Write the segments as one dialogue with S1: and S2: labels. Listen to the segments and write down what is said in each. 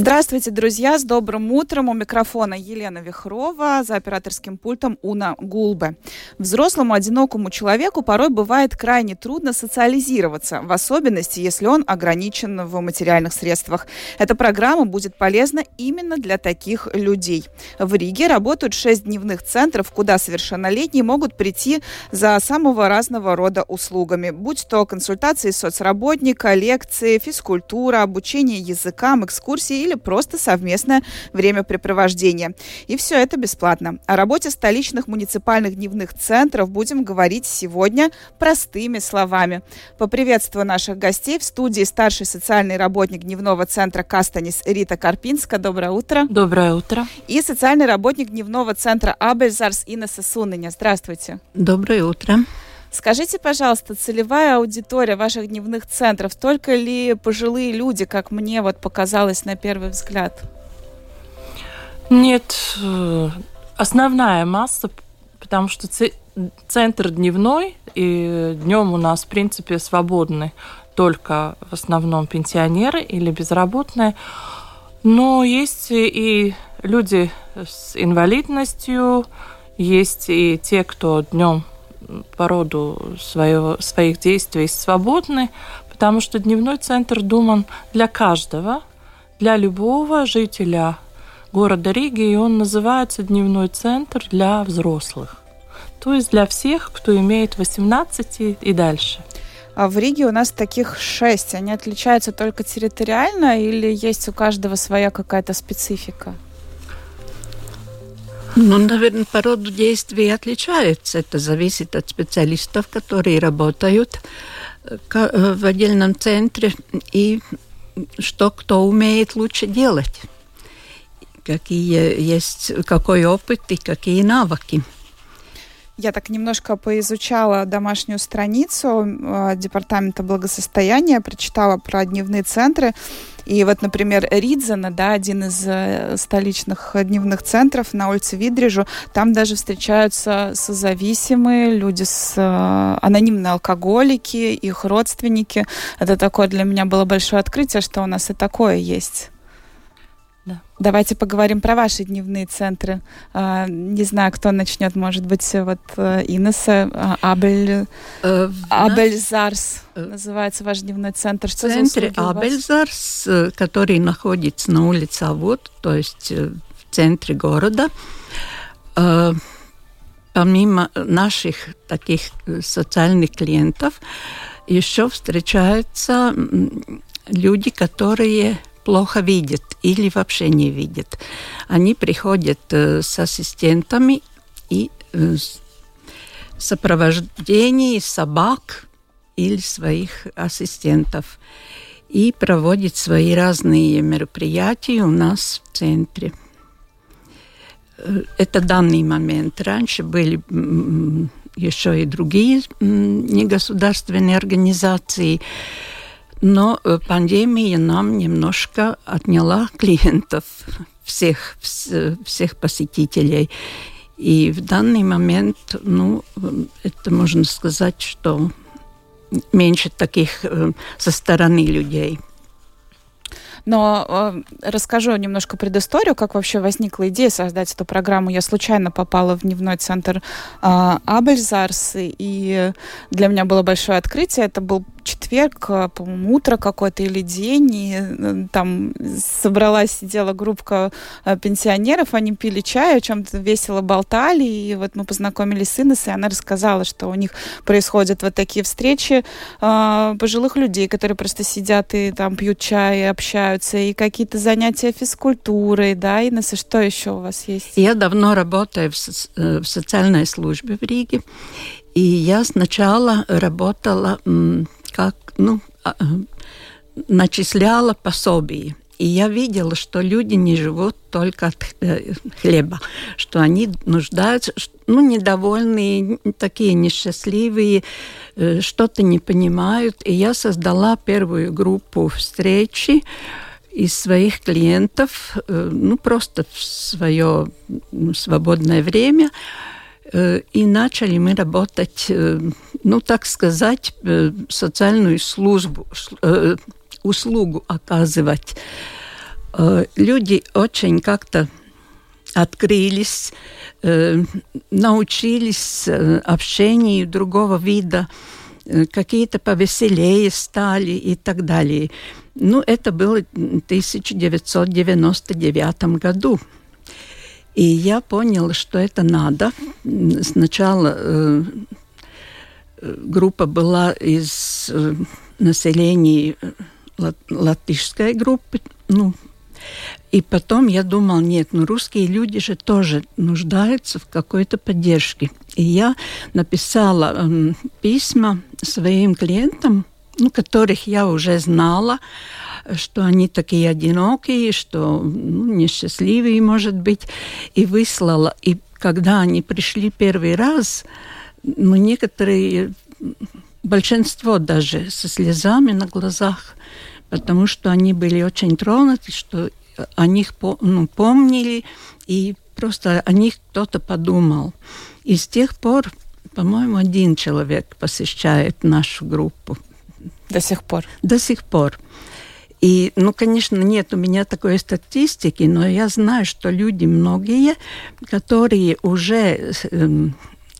S1: Здравствуйте, друзья! С добрым утром! У микрофона Елена Вихрова, за операторским пультом Уна Гулбе. Взрослому одинокому человеку порой бывает крайне трудно социализироваться, в особенности, если он ограничен в материальных средствах. Эта программа будет полезна именно для таких людей. В Риге работают шесть дневных центров, куда совершеннолетние могут прийти за самого разного рода услугами, будь то консультации соцработника, лекции, физкультура, обучение языкам, экскурсии или просто совместное времяпрепровождение. И все это бесплатно. О работе столичных муниципальных дневных центров будем говорить сегодня простыми словами. Поприветствую наших гостей в студии старший социальный работник дневного центра Кастанис Рита Карпинска. Доброе утро.
S2: Доброе утро.
S1: И социальный работник дневного центра Абельзарс Инесса Суныня. Здравствуйте.
S3: Доброе утро.
S1: Скажите, пожалуйста, целевая аудитория ваших дневных центров, только ли пожилые люди, как мне вот показалось на первый взгляд?
S2: Нет, э, основная масса, потому что центр дневной, и днем у нас, в принципе, свободны только в основном пенсионеры или безработные. Но есть и люди с инвалидностью, есть и те, кто днем по роду своего, своих действий свободны, потому что дневной центр думан для каждого, для любого жителя города Риги, и он называется дневной центр для взрослых. То есть для всех, кто имеет 18 и дальше.
S1: А в Риге у нас таких шесть. Они отличаются только территориально или есть у каждого своя какая-то специфика?
S3: Ну, наверное, по роду действий отличается. Это зависит от специалистов, которые работают э, э, в отдельном центре и что кто умеет лучше делать. Какие есть, какой опыт и какие навыки.
S1: Я так немножко поизучала домашнюю страницу э, Департамента благосостояния, прочитала про дневные центры. И вот, например, Ридзена, да, один из э, столичных дневных центров на улице Видрижу, там даже встречаются созависимые люди, с э, анонимные алкоголики, их родственники. Это такое для меня было большое открытие, что у нас и такое есть. Да. Давайте поговорим про ваши дневные центры. А, не знаю, кто начнет, может быть, вот э, Инесса а, Абель, э, Абельзарс э, называется ваш дневной центр.
S3: Что центре Абельзарс, который находится на улице Авод, то есть в центре города. Помимо наших таких социальных клиентов, еще встречаются люди, которые плохо видят или вообще не видят. Они приходят э, с ассистентами и э, сопровождении собак или своих ассистентов и проводят свои разные мероприятия у нас в центре. Э, это данный момент. Раньше были еще и другие негосударственные организации, но э, пандемия нам немножко отняла клиентов, всех, всех посетителей. И в данный момент, ну, это можно сказать, что меньше таких э, со стороны людей.
S1: Но э, расскажу немножко предысторию, как вообще возникла идея создать эту программу. Я случайно попала в дневной центр э, Абельзарс, и для меня было большое открытие. Это был четверг, э, по-моему, утро какое-то или день, и э, там собралась, сидела группа э, пенсионеров, они пили чай, о чем-то весело болтали, и вот мы познакомились с Инессой, и она рассказала, что у них происходят вот такие встречи э, пожилых людей, которые просто сидят и там пьют чай, и общаются, и какие-то занятия физкультурой, да, Инесса, что еще у вас есть?
S3: Я давно работаю в, в социальной службе в Риге, и я сначала работала как, ну, а, начисляла пособие. И я видела, что люди не живут только от э, хлеба, что они нуждаются, ну, недовольные, такие несчастливые, э, что-то не понимают. И я создала первую группу встречи из своих клиентов, э, ну, просто в свое свободное время. И начали мы работать, ну, так сказать, социальную службу, услугу оказывать. Э, люди очень как-то открылись, э, научились э, общению другого вида, какие-то повеселее стали и так далее. Ну, это было в 1999 году. И я поняла, что это надо. Сначала э, группа была из э, населения латышской группы, ну, и потом я думал, нет, ну русские люди же тоже нуждаются в какой-то поддержке. И я написала э, письма своим клиентам, ну, которых я уже знала, что они такие одинокие, что ну, несчастливые, может быть, и выслала. И когда они пришли первый раз, ну, некоторые, большинство даже со слезами на глазах, потому что они были очень тронуты, что о них ну, помнили, и просто о них кто-то подумал. И с тех пор, по-моему, один человек посещает нашу группу.
S1: До сих пор?
S3: До сих пор. И, ну, конечно, нет у меня такой статистики, но я знаю, что люди многие, которые уже э,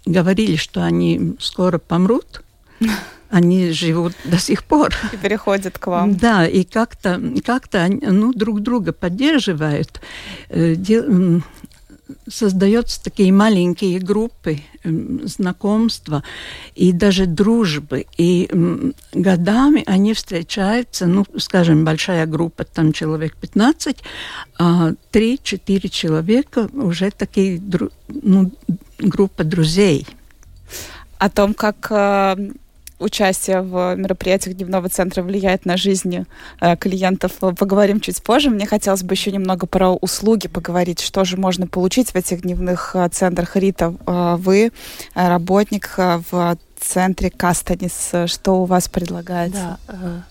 S3: говорили, что они скоро помрут, они живут до сих пор.
S1: И переходят к вам.
S3: Да, и как-то как ну, друг друга поддерживают. Создаются такие маленькие группы знакомства и даже дружбы. И годами они встречаются, ну, скажем, большая группа, там человек 15, а 3-4 человека уже такие, ну, группа друзей.
S1: О том, как э, участие в мероприятиях дневного центра влияет на жизнь э, клиентов, поговорим чуть позже. Мне хотелось бы еще немного про услуги поговорить, что же можно получить в этих дневных э, центрах. Рита, э, вы работник в центре Кастанис. Что у вас предлагается? Да,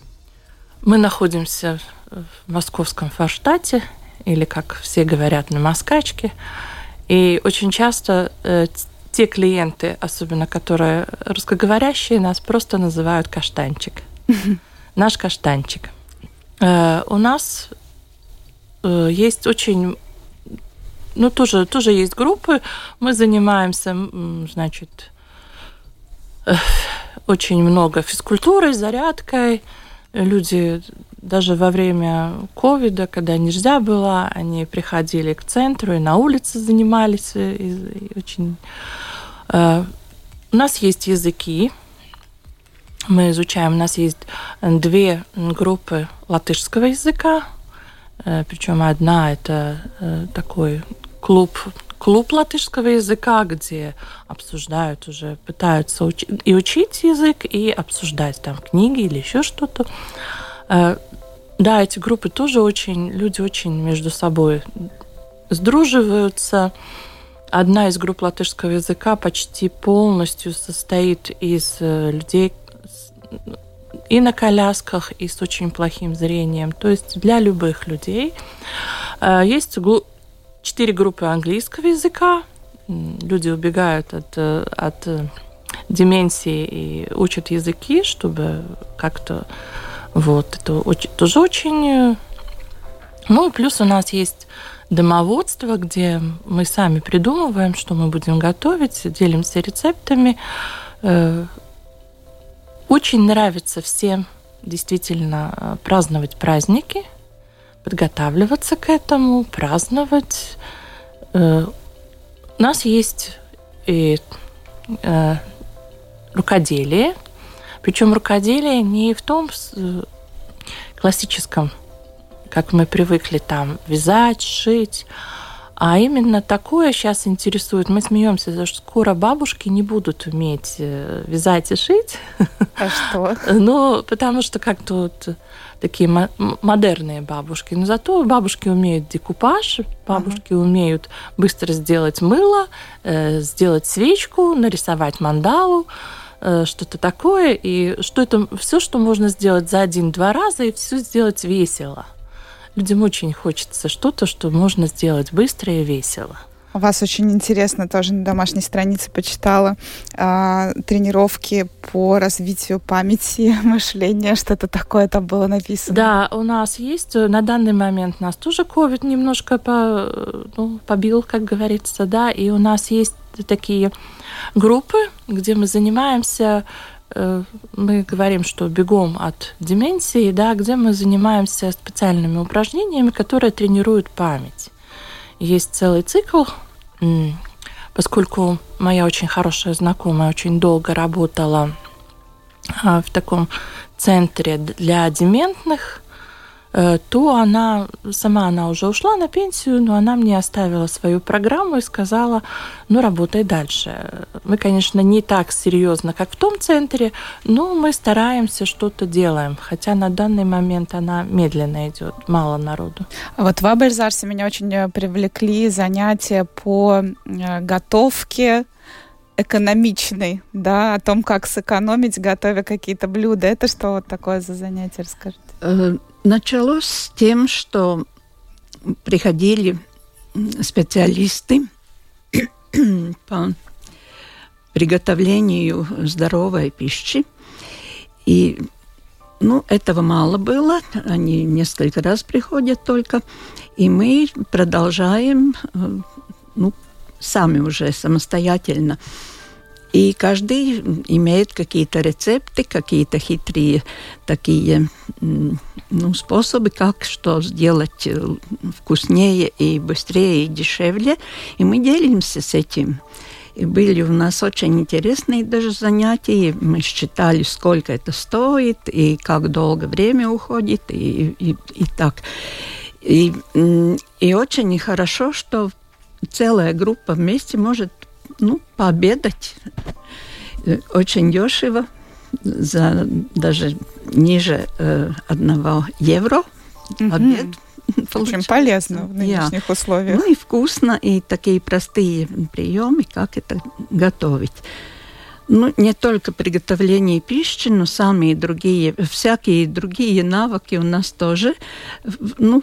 S2: мы находимся в московском Форштате, или, как все говорят, на Москачке. И очень часто те клиенты, особенно которые русскоговорящие, нас просто называют каштанчик. Наш каштанчик. Э, у нас э, есть очень ну, тоже, тоже есть группы. Мы занимаемся, значит, э, очень много физкультурой, зарядкой. Люди даже во время ковида, когда нельзя было, они приходили к центру и на улице занимались. И, и очень... Э, у нас есть языки, мы изучаем, у нас есть две группы латышского языка, э, причем одна это э, такой клуб клуб латышского языка, где обсуждают уже, пытаются учить, и учить язык, и обсуждать там книги или еще что-то. Да, эти группы тоже очень, люди очень между собой сдруживаются. Одна из групп латышского языка почти полностью состоит из э, людей и на колясках, и с очень плохим зрением. То есть для любых людей. Э, есть четыре группы английского языка. Люди убегают от, э, от деменции и учат языки, чтобы как-то вот, это очень, тоже очень... Э, ну и плюс у нас есть домоводство, где мы сами придумываем, что мы будем готовить, делимся рецептами. Э, очень нравится всем действительно э, праздновать праздники, подготавливаться к этому, праздновать. У нас есть и рукоделие, причем рукоделие не в том классическом, как мы привыкли там вязать, шить, А именно такое сейчас интересует. Мы смеемся, что скоро бабушки не будут уметь э, вязать и шить.
S1: А что?
S2: Ну, потому что как-то вот такие модерные бабушки. Но зато бабушки умеют декупаж, бабушки uh-huh. умеют быстро сделать мыло, э, сделать свечку, нарисовать мандалу э, что-то такое, и что это все, что можно сделать за один-два раза, и все сделать весело. Людям очень хочется что-то, что можно сделать быстро и весело.
S1: У вас очень интересно, тоже на домашней странице почитала, э, тренировки по развитию памяти, мышления, что-то такое там было написано.
S2: Да, у нас есть, э, на данный момент нас тоже COVID немножко по, э, ну, побил, как говорится, да, и у нас есть такие группы, где мы занимаемся Э, мы говорим, что бегом от деменции, да, где мы занимаемся специальными упражнениями, которые тренируют память. Есть целый цикл, поскольку моя очень хорошая знакомая очень долго работала а, в таком центре для дементных, то она, сама она уже ушла на пенсию, но она мне оставила свою программу и сказала, ну, работай дальше. Мы, конечно, не так серьезно, как в том центре, но мы стараемся, что-то делаем, хотя на данный момент она медленно идет, мало народу.
S1: Вот в Абельзарсе меня очень э, привлекли занятия по э, готовке экономичной, да, о том, как сэкономить, готовя какие-то блюда. Это что вот такое за занятие, расскажите?
S3: Началось с тем, что приходили специалисты по приготовлению здоровой пищи. И ну, этого мало было. Они несколько раз приходят только. И мы продолжаем э, ну, сами уже самостоятельно и каждый имеет какие-то рецепты, какие-то хитрые такие ну, способы, как что сделать э, вкуснее и быстрее и дешевле. И мы делимся с этим. И были у нас очень интересные даже занятия. Мы считали, сколько это стоит, и как долго время уходит, и, и, и так. И, и очень хорошо, что целая группа вместе может ну, пообедать э, очень дешево, за даже ниже э, одного евро угу. обед.
S1: Очень полезно в нынешних yeah. условиях.
S3: Ну и вкусно, и такие простые приемы, как это готовить. Ну, не только приготовление пищи, но самые другие, всякие другие навыки у нас тоже, ну,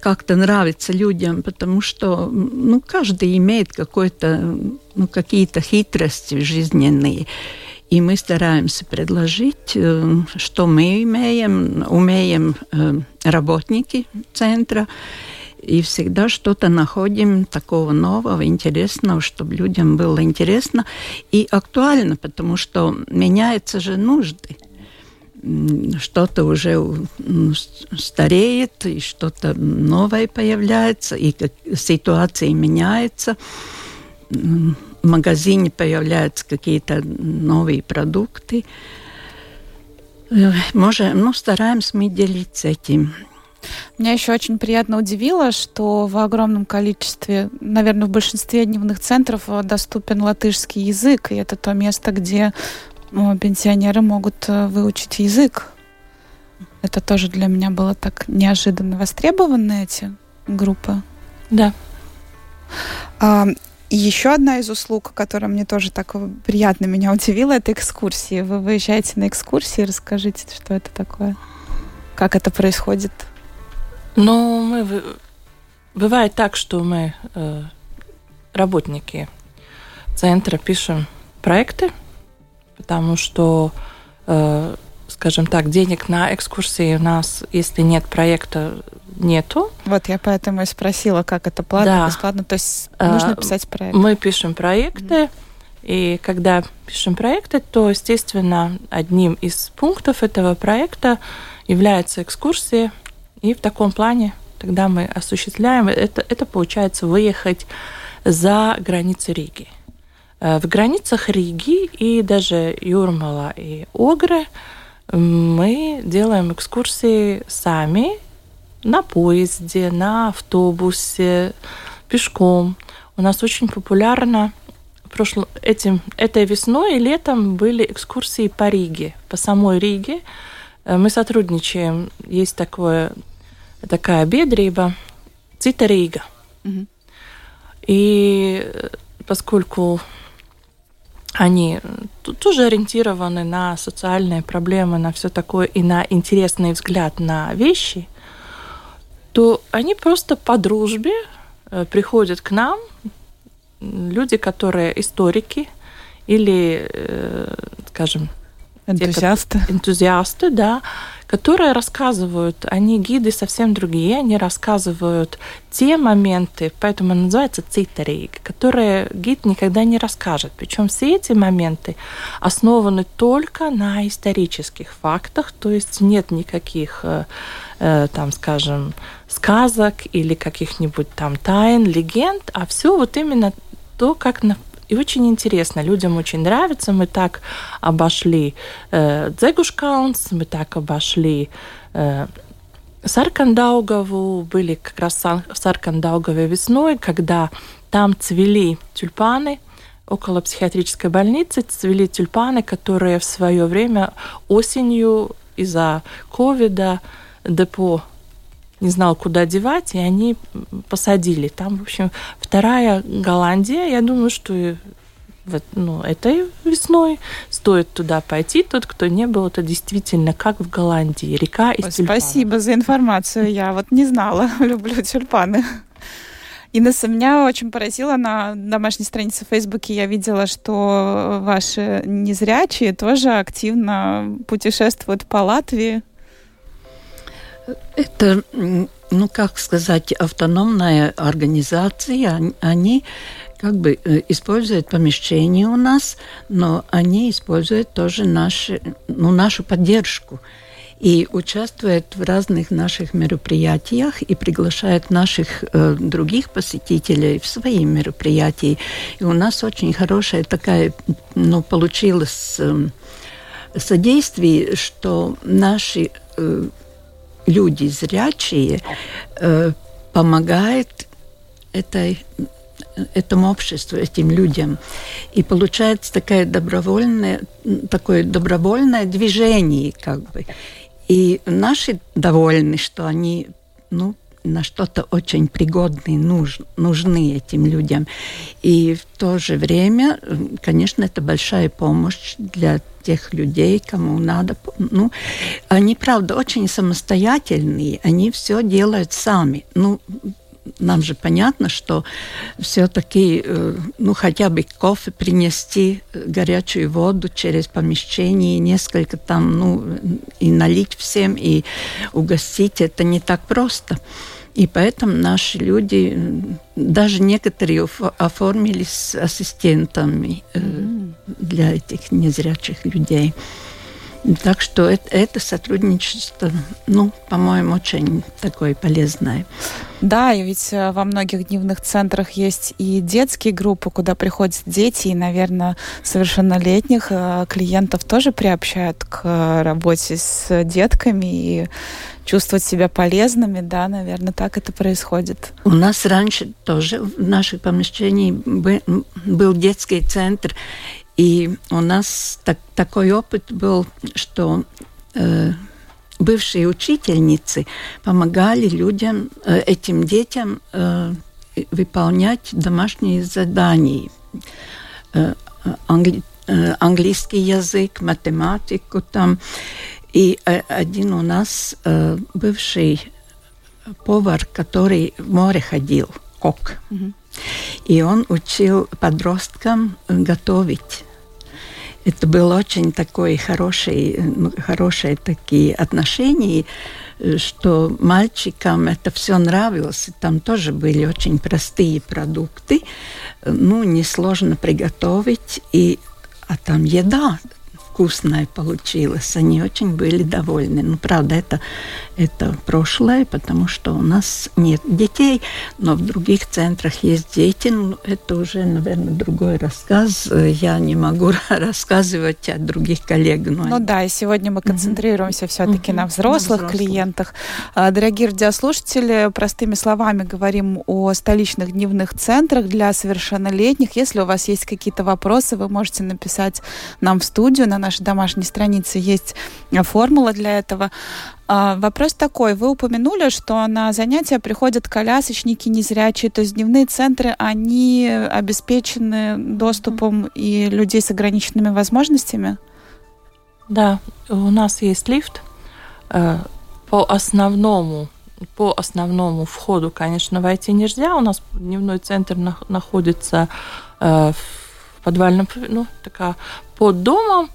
S3: как-то нравятся людям, потому что, ну, каждый имеет какой-то, ну, какие-то хитрости жизненные. И мы стараемся предложить, э, что мы имеем, умеем э, работники центра, и всегда что-то находим такого нового, интересного, чтобы людям было интересно и актуально, потому что меняются же нужды что-то уже стареет, и что-то новое появляется, и ситуация меняется. В магазине появляются какие-то новые продукты. Э, можем, ну, стараемся мы делиться этим.
S1: Меня еще очень приятно удивило, что в огромном количестве, наверное, в большинстве дневных центров э, доступен латышский язык, и это то место, где пенсионеры могут э, выучить язык. Это тоже для меня было так неожиданно востребованы эти группы.
S2: Да.
S1: А, и еще одна из услуг, которая мне тоже так приятно меня удивила, это экскурсии. Вы выезжаете на экскурсии, расскажите, что это такое, как это происходит.
S2: Ну, мы бывает так, что мы э, работники центра пишем проекты, потому что, э, скажем так, денег на экскурсии у нас, если нет проекта, нету.
S1: Вот я поэтому и спросила, как это платно, да. бесплатно. То есть э, нужно писать проект.
S2: Мы пишем проекты, mm-hmm. и когда пишем проекты, то, естественно, одним из пунктов этого проекта является экскурсия и в таком плане тогда мы осуществляем, это, это получается выехать за границы Риги. Э, в границах Риги и даже Юрмала и Огры мы делаем экскурсии сами на поезде, на автобусе, пешком. У нас очень популярно прошло, этим, этой весной и летом были экскурсии по Риге, по самой Риге. Э, мы сотрудничаем, есть такое, такая Цита Рига. Угу. И поскольку они тоже ориентированы на социальные проблемы, на все такое и на интересный взгляд на вещи, то они просто по дружбе приходят к нам, люди, которые историки или, скажем,
S1: энтузиасты,
S2: те, энтузиасты, да, которые рассказывают, они гиды совсем другие, они рассказывают те моменты, поэтому называется цитерейк, которые гид никогда не расскажет. Причем все эти моменты основаны только на исторических фактах, то есть нет никаких э, э, там, скажем, сказок или каких-нибудь там тайн, легенд, а все вот именно то, как на и очень интересно, людям очень нравится. Мы так обошли э, Дзегушкаунс, мы так обошли э, Саркандаугаву, были как раз в Саркандаугаве весной, когда там цвели тюльпаны, около психиатрической больницы цвели тюльпаны, которые в свое время осенью из-за ковида депо не знал, куда девать, и они посадили. Там, в общем, вторая Голландия. Я думаю, что вот, ну, этой весной стоит туда пойти. Тот, кто не был, это действительно как в Голландии. Река из
S1: тюльпанов. Спасибо за информацию. Я вот не знала. Люблю тюльпаны. Инесса, меня очень поразило на домашней странице в Фейсбуке. Я видела, что ваши незрячие тоже активно путешествуют по Латвии.
S3: Это, ну как сказать, автономная организация. Они как бы э, используют помещение у нас, но они используют тоже наши, ну, нашу поддержку и участвует в разных наших мероприятиях и приглашает наших э, других посетителей в свои мероприятия. И у нас очень хорошая такая, ну, получилось э, содействие, что наши э, люди зрячие э, помогают этой этому обществу, этим людям. И получается такое добровольное, такое добровольное движение, как бы. И наши довольны, что они, ну, на что-то очень пригодные, нуж, нужны этим людям. И в то же время, конечно, это большая помощь для тех людей, кому надо. Ну, они, правда, очень самостоятельные, они все делают сами. Ну, нам же понятно, что все-таки, э, ну, хотя бы кофе принести, э, горячую воду через помещение, несколько там, ну, и налить всем, и угостить, это не так просто. И поэтому наши люди, даже некоторые оформились ассистентами mm-hmm. для этих незрячих людей. Так что это, это сотрудничество, ну, по-моему, очень такое полезное.
S1: Да, и ведь э, во многих дневных центрах есть и детские группы, куда приходят дети, и, наверное, совершеннолетних э, клиентов тоже приобщают к работе с детками и чувствовать себя полезными, да, наверное, так это происходит.
S3: У нас раньше тоже в наших помещениях был детский центр, и у нас так, такой опыт был, что э, бывшие учительницы помогали людям, э, этим детям э, выполнять домашние задания. Э, англи, английский язык, математику там. И один у нас бывший повар, который в море ходил, кок. И он учил подросткам готовить. Это было очень такое хорошее, ну, хорошие такие отношения, что мальчикам это все нравилось. Там тоже были очень простые продукты, ну, несложно приготовить, и, а там еда вкусное получилось. Они очень были довольны. Ну, правда, это, это прошлое, потому что у нас нет детей, но в других центрах есть дети. Ну, это уже, наверное, другой рассказ. Я не могу рассказывать о других коллег.
S1: Но... Ну да, и сегодня мы концентрируемся mm-hmm. все-таки mm-hmm. на, взрослых на взрослых клиентах. А, дорогие радиослушатели, простыми словами говорим о столичных дневных центрах для совершеннолетних. Если у вас есть какие-то вопросы, вы можете написать нам в студию. На нашей домашней странице есть формула для этого. А, вопрос такой. Вы упомянули, что на занятия приходят колясочники незрячие, то есть дневные центры, они обеспечены доступом и людей с ограниченными возможностями?
S2: Да, у нас есть лифт. Э, по основному по основному входу, конечно, войти нельзя. У нас дневной центр находится э, в подвальном, ну, такая, под домом.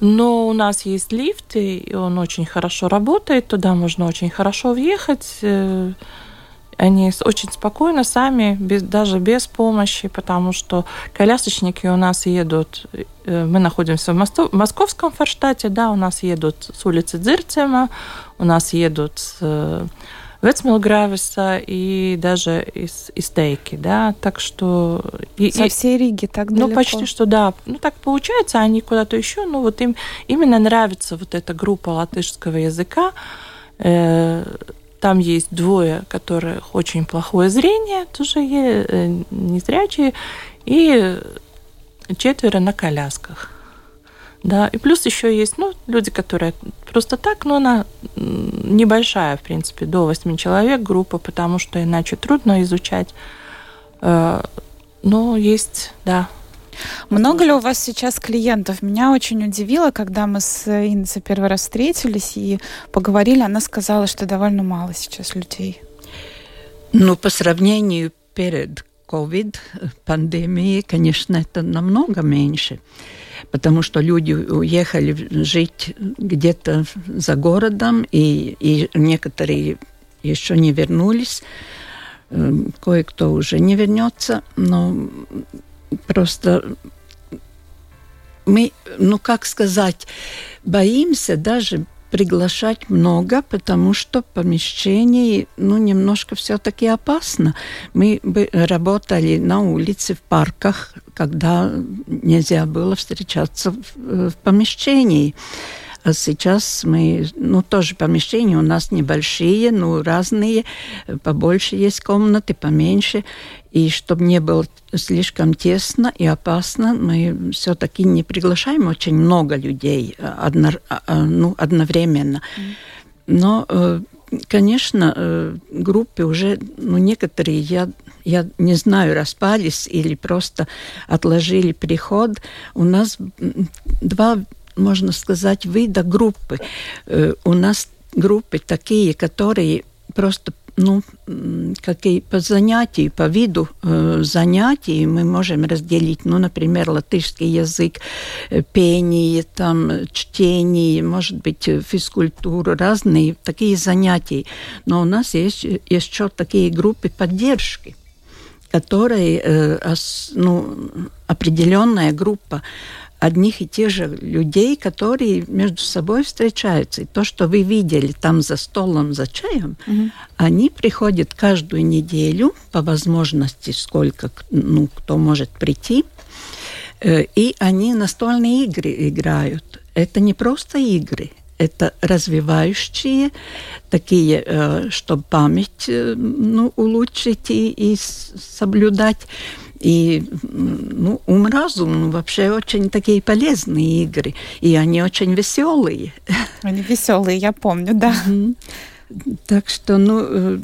S2: Но у нас есть лифт, и он очень хорошо работает, туда можно очень хорошо въехать. Э, они очень спокойно сами, без, даже без помощи, потому что колясочники у нас едут, э, мы находимся в московском форштате, да, у нас едут с улицы Дзирцема, у нас едут с Вецмилгрависа и даже из, из Тейки, да, так что...
S1: И, Со всей Риги так
S2: далеко? Ну, почти что, да. Ну, так получается, они куда-то еще, ну, вот им именно нравится вот эта группа латышского языка, э, там есть двое, которых очень плохое зрение, тоже э, незрячие, и четверо на колясках. Да, и плюс еще есть, ну, люди, которые просто так, но она небольшая, в принципе, до 8 человек группа, потому что иначе трудно изучать. Э, но есть, да,
S1: много ли у вас сейчас клиентов? Меня очень удивило, когда мы с Инцей первый раз встретились и поговорили, она сказала, что довольно мало сейчас людей.
S3: Ну, по сравнению перед COVID пандемией, конечно, это намного меньше потому что люди уехали жить где-то за городом, и, и некоторые еще не вернулись, эм, кое-кто уже не вернется, но просто мы, ну как сказать, боимся даже приглашать много, потому что в помещении, ну, немножко все-таки опасно. Мы бы работали на улице, в парках, когда нельзя было встречаться в, в помещении. А сейчас мы, ну, тоже помещения у нас небольшие, ну, разные, побольше есть комнаты, поменьше. И чтобы не было слишком тесно и опасно, мы все-таки не приглашаем очень много людей одно, а, а, ну, одновременно. Но, э, конечно, э, группы уже, ну, некоторые, я, я не знаю, распались или просто отложили приход. У нас два можно сказать, вида группы. Э, у нас группы такие, которые просто ну, какие по занятию, по виду э, занятий мы можем разделить, ну, например, латышский язык, э, пение, там, чтение, может быть, физкультура, разные такие занятия. Но у нас есть еще такие группы поддержки, которые, э, ну, определенная группа одних и тех же людей, которые между собой встречаются. И то, что вы видели там за столом, за чаем, угу. они приходят каждую неделю, по возможности, сколько ну, кто может прийти, э, и они настольные игры играют. Это не просто игры, это развивающие, такие, э, чтобы память э, ну, улучшить и, и соблюдать. И ну, ум-разум ну, вообще очень такие полезные игры. И они очень веселые.
S1: Они веселые, я помню, да.
S3: Так что, ну, э,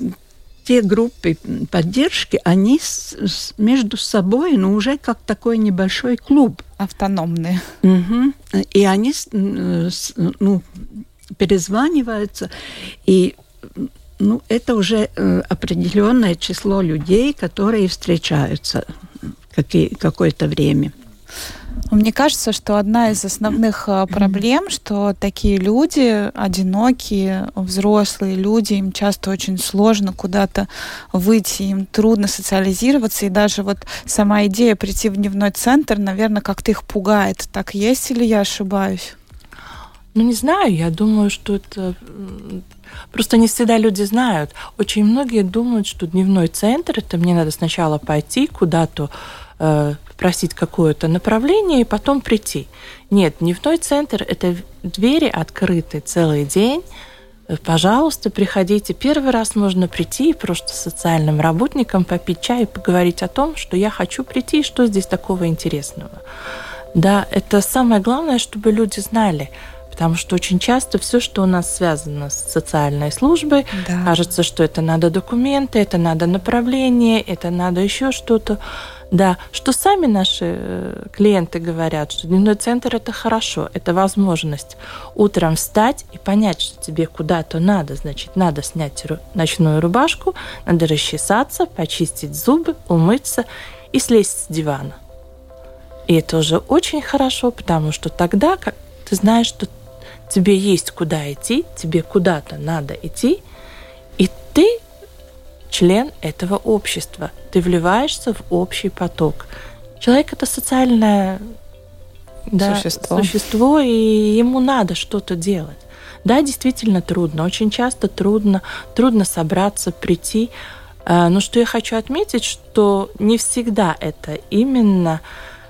S3: те группы поддержки, они с, с, между собой, ну, уже как такой небольшой клуб.
S1: Автономные.
S3: Угу. И они, с, ну, перезваниваются, и ну, это уже э, определенное число людей, которые встречаются какое-то время.
S1: Мне кажется, что одна из основных э, проблем, что такие люди, одинокие, взрослые люди, им часто очень сложно куда-то выйти, им трудно социализироваться, и даже вот сама идея прийти в дневной центр, наверное, как-то их пугает. Так есть или я ошибаюсь?
S2: Ну, не знаю, я думаю, что это... Просто не всегда люди знают. Очень многие думают, что дневной центр, это мне надо сначала пойти куда-то, э, просить какое-то направление и потом прийти. Нет, дневной центр – это двери открыты целый день. Э, пожалуйста, приходите. Первый раз можно прийти и просто социальным работникам попить чай и поговорить о том, что я хочу прийти и что здесь такого интересного. Да, это самое главное, чтобы люди знали – Потому что очень часто все, что у нас связано с социальной службой, да. кажется, что это надо документы, это надо направление, это надо еще что-то. Да, что сами наши э, клиенты говорят, что дневной центр это хорошо, это возможность утром встать и понять, что тебе куда-то надо. Значит, надо снять ночную рубашку, надо расчесаться, почистить зубы, умыться и слезть с дивана. И это уже очень хорошо, потому что тогда как ты знаешь, что тебе есть куда идти, тебе куда-то надо идти, и ты член этого общества. Ты вливаешься в общий поток. Человек это социальное да, существо. существо, и ему надо что-то делать. Да, действительно трудно, очень часто трудно, трудно собраться, прийти. А, но что я хочу отметить, что не всегда это именно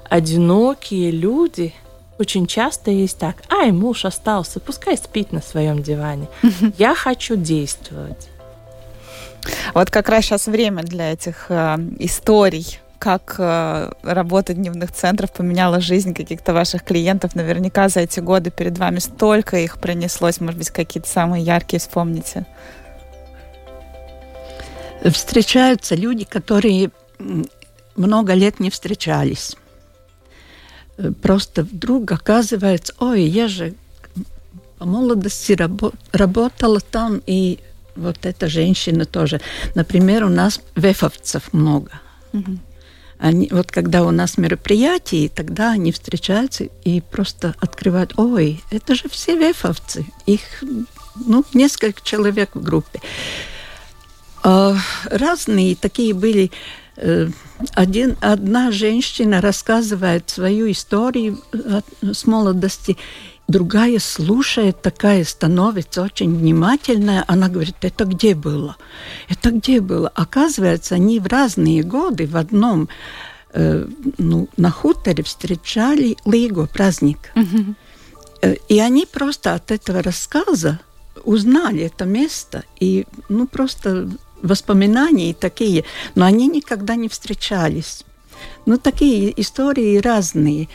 S2: одинокие люди, очень часто есть так, ай, муж остался, пускай спит на своем диване. Я хочу действовать.
S1: Вот как раз сейчас время для этих э, историй как э, работа дневных центров поменяла жизнь каких-то ваших клиентов. Наверняка за эти годы перед вами столько их принеслось. Может быть, какие-то самые яркие вспомните?
S3: Встречаются люди, которые много лет не встречались просто вдруг оказывается, ой, я же по молодости рабо работала там, и вот эта женщина тоже. Например, у нас вефовцев много. Угу. Они, вот когда у нас мероприятие, тогда они встречаются и просто открывают, ой, это же все вефовцы. Их ну, несколько человек в группе. А, разные такие были Э, один, одна женщина рассказывает свою историю с молодости, другая слушает, такая становится очень внимательная. Она говорит, это где было? Это где было? Оказывается, они в разные годы в одном э, ну, на хуторе встречали Лиго, праздник. Э, и они просто от этого рассказа узнали это место и ну, просто воспоминаний такие, но они никогда не встречались. Ну, такие истории разные.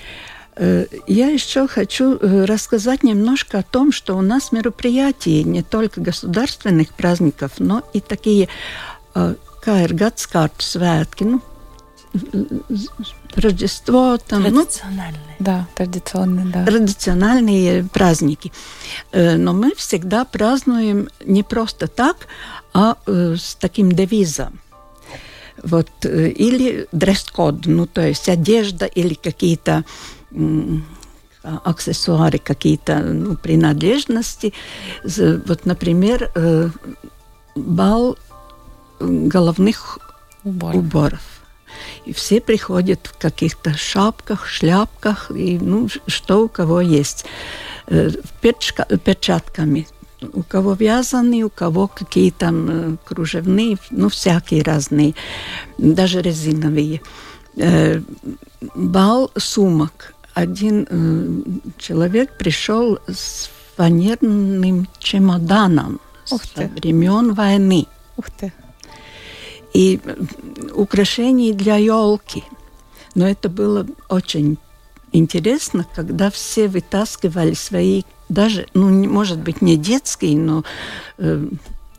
S3: Э, я еще хочу э, рассказать немножко о том, что у нас мероприятия не только государственных праздников, но и такие, э, Гадскарт светки, ну, Рождество,
S2: там, традициональные.
S1: Ну, да, традиционные, да.
S3: Традициональные праздники. Но мы всегда празднуем не просто так, а э, с таким девизом. Вот, э, или дресс-код, ну, то есть одежда или какие-то аксессуары, какие-то ну, принадлежности. Вот, например, э, бал головных уборов. уборов. И все приходят в каких-то шапках, шляпках, и ну, что у кого есть. Перчатками у кого вязаные, у кого какие там э, кружевные, ну, всякие разные, даже резиновые. Э, бал сумок. Один э, человек пришел с фанерным чемоданом Ух со ты. времен войны.
S1: Ух ты.
S3: И украшений для елки. Но это было очень интересно, когда все вытаскивали свои даже, ну, может быть, не детские, но э,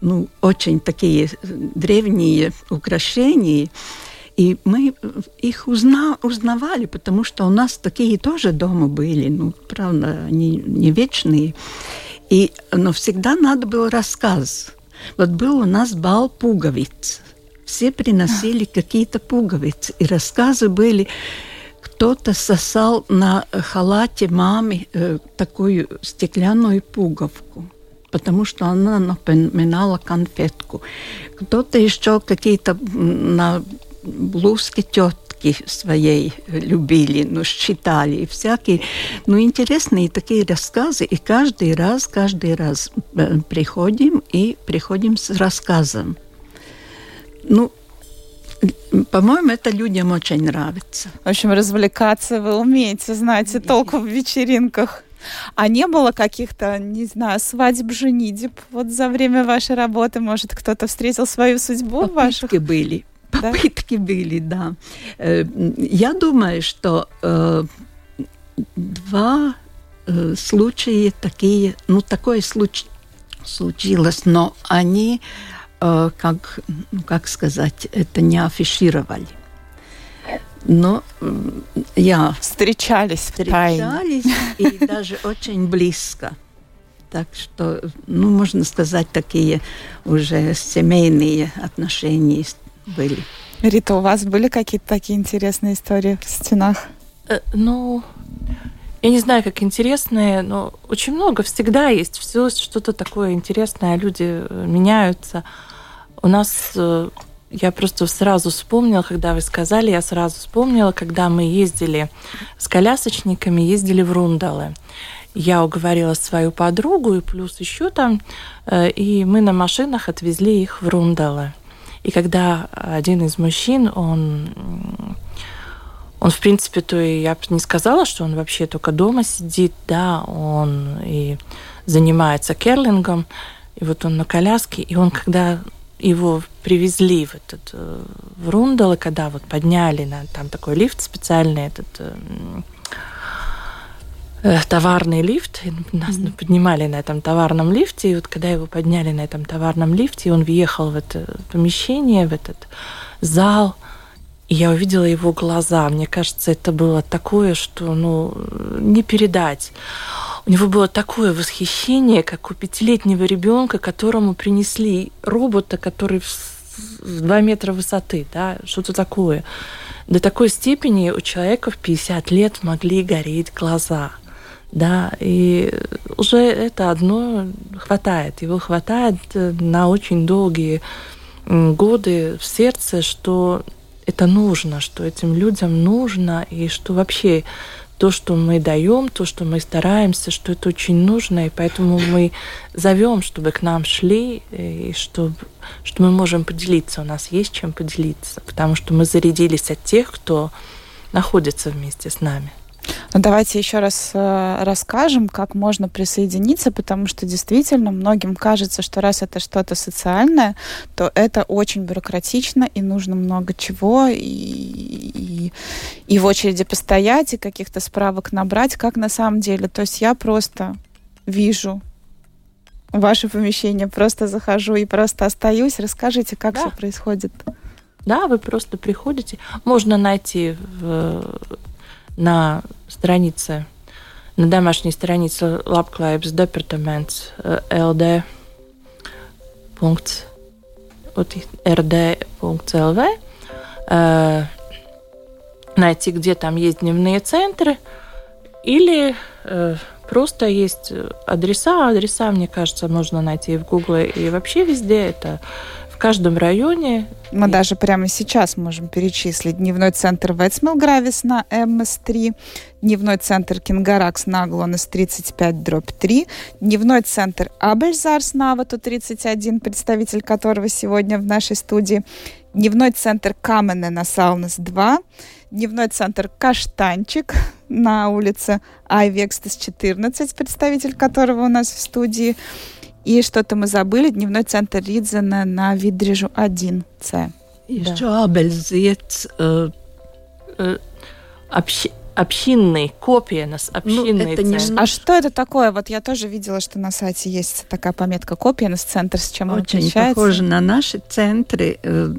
S3: ну, очень такие древние украшения. И мы их узна, узнавали, потому что у нас такие тоже дома были, ну, правда, они не вечные. И, но всегда надо был рассказ. Вот был у нас бал пуговиц. Все приносили какие-то пуговицы, и рассказы были кто-то сосал на халате мамы э, такую стеклянную пуговку потому что она напоминала конфетку. Кто-то еще какие-то на блузке тетки своей любили, ну, считали, и всякие, ну, интересные такие рассказы, и каждый раз, каждый раз э, приходим и приходим с рассказом. Ну, по-моему, это людям очень нравится.
S1: В общем, развлекаться вы умеете, знаете, толку в вечеринках. А не было каких-то, не знаю, свадеб, женидеб вот за время вашей работы? Может, кто-то встретил свою судьбу
S3: Попытки
S1: ваших?
S3: были. Попытки да? были, да. Э, я думаю, что э, два э, случая такие, ну, такое случ, случилось, но они, как, ну, как сказать, это не афишировали. Но я...
S1: Встречались
S3: Встречались и даже очень близко. Так что, ну, можно сказать, такие уже семейные отношения были.
S1: Рита, у вас были какие-то такие интересные истории в стенах?
S2: Э, ну, я не знаю, как интересные, но очень много всегда есть. Все что-то такое интересное, люди э, меняются. У нас э, я просто сразу вспомнила, когда вы сказали, я сразу вспомнила, когда мы ездили с колясочниками, ездили в Рундалы. Я уговорила свою подругу и плюс еще там, и мы на машинах отвезли их в Рундалы. И когда один из мужчин, он, он в принципе, то и я бы не сказала, что он вообще только дома сидит, да, он и занимается керлингом, и вот он на коляске, и он когда его привезли в этот э, в Рундал, когда вот подняли на там такой лифт специальный этот э, товарный лифт, нас mm-hmm. поднимали на этом товарном лифте, и вот когда его подняли на этом товарном лифте, он въехал в это помещение, в этот зал, и я увидела его глаза. Мне кажется, это было такое, что, ну, не передать. У него было такое восхищение, как у пятилетнего ребенка, которому принесли робота, который в 2 метра высоты, да, что-то такое. До такой степени у человека в 50 лет могли гореть глаза – да, и уже это одно хватает, его хватает э, на очень долгие годы в сердце, что это нужно, что этим людям нужно, и что вообще то, что мы даем, то, что мы стараемся, что это очень нужно, и поэтому мы зовем, чтобы к нам шли, и чтобы, что мы можем поделиться, у нас есть чем поделиться, потому что мы зарядились от тех, кто находится вместе с нами.
S1: Ну, давайте еще раз э, расскажем, как можно присоединиться, потому что действительно многим кажется, что раз это что-то социальное, то это очень бюрократично и нужно много чего, и, и, и в очереди постоять, и каких-то справок набрать, как на самом деле. То есть я просто вижу ваше помещение, просто захожу и просто остаюсь. Расскажите, как да. все происходит.
S2: Да, вы просто приходите. Можно найти в на странице, на домашней странице Labklājības департамents ld. rd.lv найти, где там есть дневные центры, или э, просто есть адреса. Адреса, мне кажется, можно найти в Гугле и вообще везде. Это в каждом районе.
S1: Мы и... даже прямо сейчас можем перечислить дневной центр Вецмилгравис на МС-3, дневной центр Кингаракс на Глонес 35 дробь 3, дневной центр Абельзарс на Авату 31, представитель которого сегодня в нашей студии, дневной центр Камене на Саунес 2, дневной центр Каштанчик на улице Айвекстас 14, представитель которого у нас в студии, и что-то мы забыли, дневной центр Ридзена на Видрежу 1С.
S3: Еще да. Абельзец. Э,
S2: э, общ, общинный, копия нас ну, общинный ну, это центр.
S1: Не... А что это такое? Вот я тоже видела, что на сайте есть такая пометка копия нас центр, с чем
S3: Очень
S1: он отличается?
S3: похоже на наши центры, э,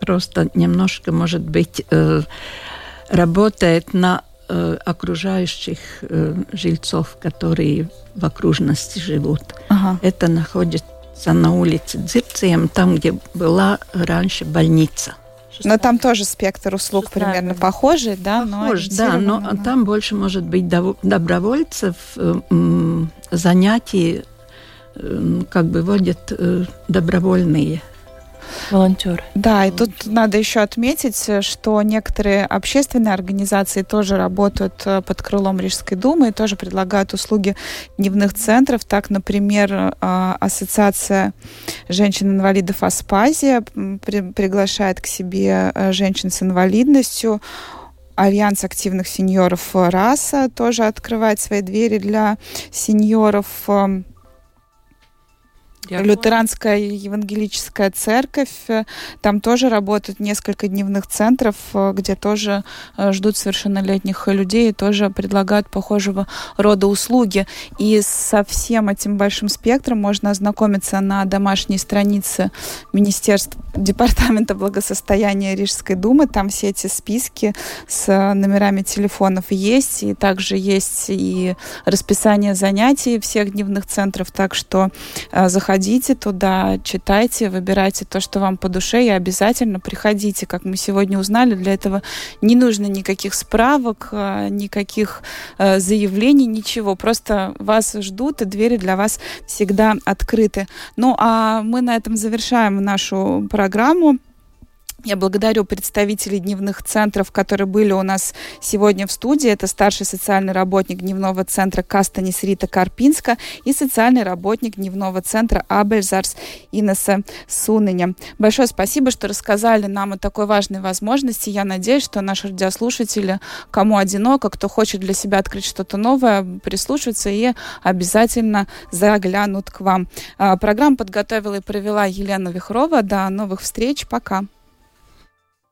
S3: просто немножко, может быть, э, работает на э, окружающих э, жильцов, которые в окружности живут. Ага. Это находится на улице Дзирцем, там, где была раньше больница.
S1: Но там тоже спектр услуг Шестая примерно время. похожий, да?
S3: Похож, но да, но на... там больше может быть добровольцев, занятий как бы водят э, добровольные
S2: волонтеры.
S1: Да, и тут надо еще отметить, что некоторые общественные организации тоже работают э, под крылом Рижской думы и тоже предлагают услуги дневных центров. Так, например, э, Ассоциация женщин-инвалидов Аспазия приглашает к себе женщин с инвалидностью. Альянс активных сеньоров «Раса» тоже открывает свои двери для сеньоров. Лютеранская евангелическая церковь. Э, там тоже работают несколько дневных центров, э, где тоже э, ждут совершеннолетних людей и тоже предлагают похожего рода услуги. И со всем этим большим спектром можно ознакомиться на домашней странице Министерства Департамента благосостояния Рижской думы. Там все эти списки с номерами телефонов есть. И также есть и расписание занятий всех дневных центров. Так что заходите Ходите туда, читайте, выбирайте то, что вам по душе, и обязательно приходите. Как мы сегодня узнали, для этого не нужно никаких справок, э, никаких э, заявлений, ничего. Просто вас ждут, и двери для вас всегда открыты. Ну, а мы на этом завершаем нашу программу. Я благодарю представителей дневных центров, которые были у нас сегодня в студии. Это старший социальный работник дневного центра Кастанис Рита Карпинска и социальный работник дневного центра Абельзарс Инесса Суныня. Большое спасибо, что рассказали нам о такой важной возможности. Я надеюсь, что наши радиослушатели, кому одиноко, кто хочет для себя открыть что-то новое, прислушаются и обязательно заглянут к вам. А, программу подготовила и провела Елена Вихрова. До новых встреч. Пока.